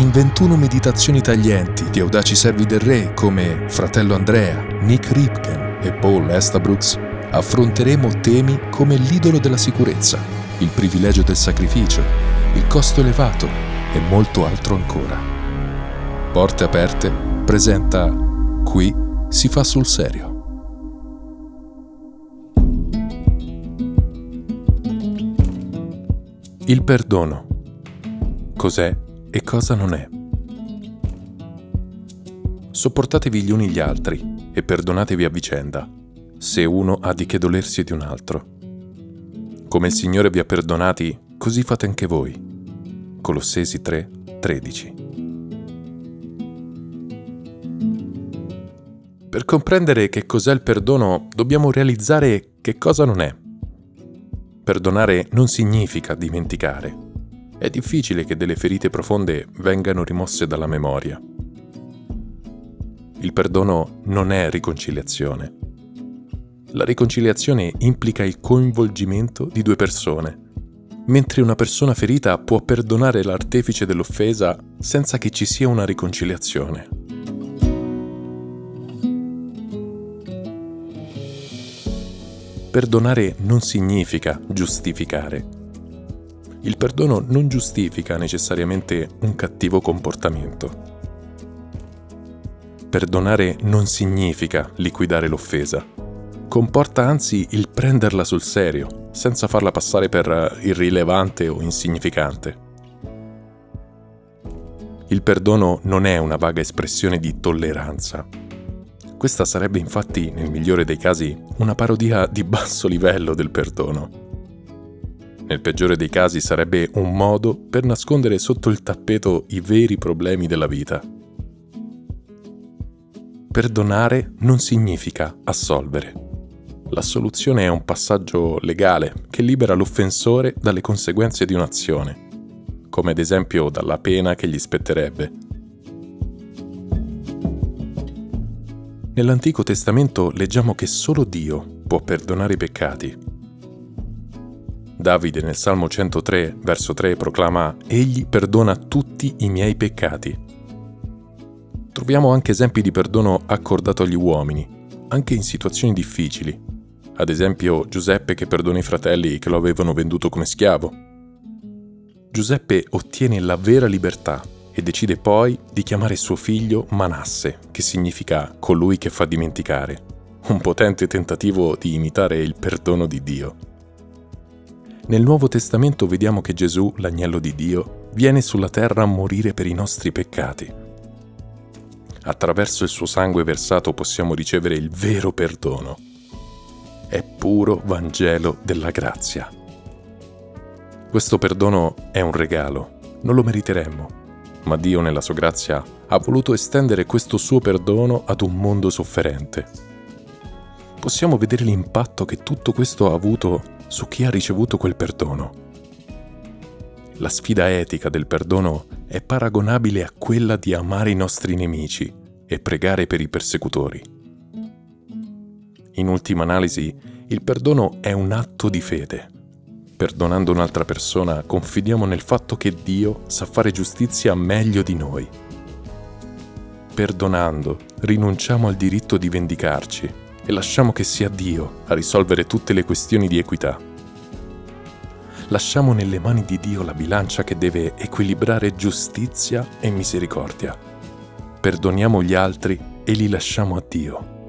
in 21 meditazioni taglienti di audaci servi del re come Fratello Andrea, Nick Ripken e Paul Estabrooks, affronteremo temi come l'idolo della sicurezza, il privilegio del sacrificio, il costo elevato e molto altro ancora. Porte Aperte presenta Qui si fa sul serio. Il perdono. Cos'è e cosa non è? Sopportatevi gli uni gli altri e perdonatevi a vicenda, se uno ha di che dolersi di un altro. Come il Signore vi ha perdonati, così fate anche voi. Colossesi 3, 13. Per comprendere che cos'è il perdono dobbiamo realizzare che cosa non è. Perdonare non significa dimenticare. È difficile che delle ferite profonde vengano rimosse dalla memoria. Il perdono non è riconciliazione. La riconciliazione implica il coinvolgimento di due persone, mentre una persona ferita può perdonare l'artefice dell'offesa senza che ci sia una riconciliazione. Perdonare non significa giustificare. Il perdono non giustifica necessariamente un cattivo comportamento. Perdonare non significa liquidare l'offesa. Comporta anzi il prenderla sul serio, senza farla passare per irrilevante o insignificante. Il perdono non è una vaga espressione di tolleranza, questa sarebbe infatti, nel migliore dei casi, una parodia di basso livello del perdono. Nel peggiore dei casi sarebbe un modo per nascondere sotto il tappeto i veri problemi della vita. Perdonare non significa assolvere. L'assoluzione è un passaggio legale che libera l'offensore dalle conseguenze di un'azione, come ad esempio dalla pena che gli spetterebbe Nell'Antico Testamento leggiamo che solo Dio può perdonare i peccati. Davide nel Salmo 103, verso 3 proclama Egli perdona tutti i miei peccati. Troviamo anche esempi di perdono accordato agli uomini, anche in situazioni difficili. Ad esempio Giuseppe che perdona i fratelli che lo avevano venduto come schiavo. Giuseppe ottiene la vera libertà e decide poi di chiamare suo figlio Manasse, che significa colui che fa dimenticare, un potente tentativo di imitare il perdono di Dio. Nel Nuovo Testamento vediamo che Gesù, l'agnello di Dio, viene sulla terra a morire per i nostri peccati. Attraverso il suo sangue versato possiamo ricevere il vero perdono. È puro Vangelo della grazia. Questo perdono è un regalo, non lo meriteremmo, ma Dio nella sua grazia ha voluto estendere questo suo perdono ad un mondo sofferente. Possiamo vedere l'impatto che tutto questo ha avuto su chi ha ricevuto quel perdono. La sfida etica del perdono è paragonabile a quella di amare i nostri nemici e pregare per i persecutori. In ultima analisi, il perdono è un atto di fede perdonando un'altra persona, confidiamo nel fatto che Dio sa fare giustizia meglio di noi. Perdonando, rinunciamo al diritto di vendicarci e lasciamo che sia Dio a risolvere tutte le questioni di equità. Lasciamo nelle mani di Dio la bilancia che deve equilibrare giustizia e misericordia. Perdoniamo gli altri e li lasciamo a Dio